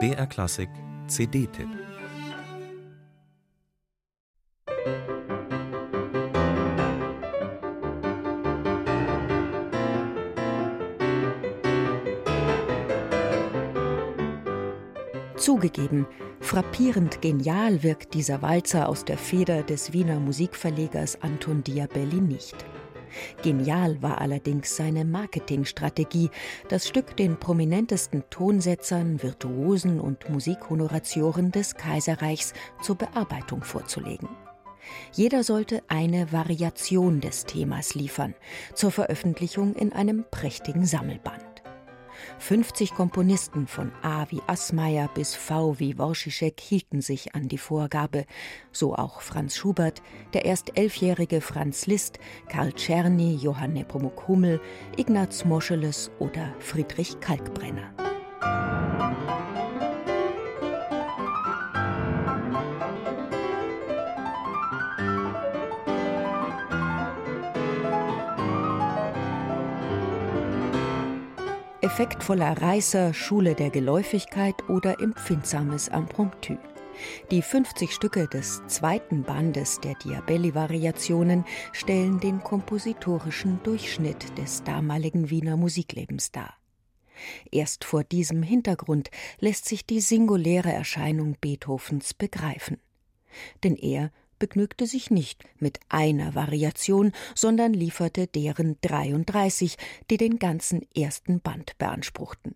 BR Klassik CD-Tipp Zugegeben, frappierend genial wirkt dieser Walzer aus der Feder des Wiener Musikverlegers Anton Diabelli nicht. Genial war allerdings seine Marketingstrategie, das Stück den prominentesten Tonsetzern, Virtuosen und Musikhonoratioren des Kaiserreichs zur Bearbeitung vorzulegen. Jeder sollte eine Variation des Themas liefern, zur Veröffentlichung in einem prächtigen Sammelband. 50 Komponisten von A wie Assmayer bis V wie Worschischek hielten sich an die Vorgabe, so auch Franz Schubert, der erst elfjährige Franz Liszt, Karl Czerny, Johann Nepomuk Hummel, Ignaz Moscheles oder Friedrich Kalkbrenner. Effektvoller Reißer, Schule der Geläufigkeit oder empfindsames Impromptu. Die 50 Stücke des zweiten Bandes der Diabelli-Variationen stellen den kompositorischen Durchschnitt des damaligen Wiener Musiklebens dar. Erst vor diesem Hintergrund lässt sich die singuläre Erscheinung Beethovens begreifen. Denn er begnügte sich nicht mit einer Variation, sondern lieferte deren 33, die den ganzen ersten Band beanspruchten.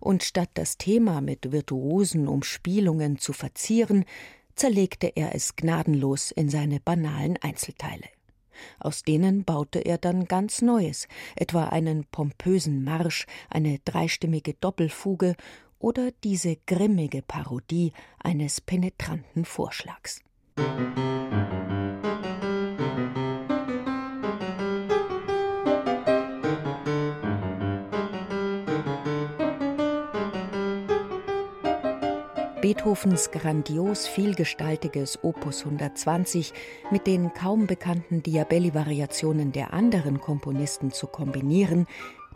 Und statt das Thema mit virtuosen Umspielungen zu verzieren, zerlegte er es gnadenlos in seine banalen Einzelteile. Aus denen baute er dann ganz Neues, etwa einen pompösen Marsch, eine dreistimmige Doppelfuge oder diese grimmige Parodie eines penetranten Vorschlags. Beethovens grandios vielgestaltiges Opus 120 mit den kaum bekannten Diabelli-Variationen der anderen Komponisten zu kombinieren,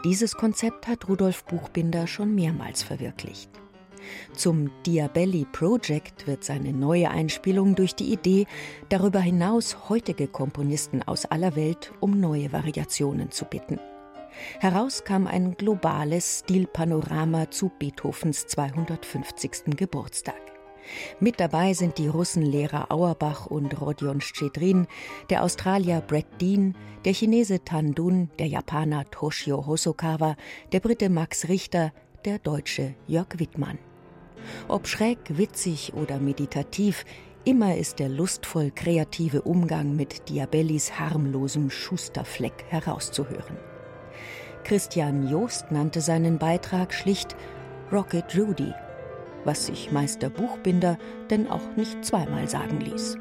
dieses Konzept hat Rudolf Buchbinder schon mehrmals verwirklicht. Zum Diabelli Project wird seine neue Einspielung durch die Idee, darüber hinaus heutige Komponisten aus aller Welt um neue Variationen zu bitten. Heraus kam ein globales Stilpanorama zu Beethovens 250. Geburtstag. Mit dabei sind die Russen Lehrer Auerbach und Rodion Schedrin, der Australier Brett Dean, der Chinese Tan Dun, der Japaner Toshio Hosokawa, der Brite Max Richter, der Deutsche Jörg Wittmann. Ob schräg, witzig oder meditativ, immer ist der lustvoll kreative Umgang mit Diabellis harmlosem Schusterfleck herauszuhören. Christian Joost nannte seinen Beitrag schlicht Rocket Rudy, was sich Meister Buchbinder denn auch nicht zweimal sagen ließ.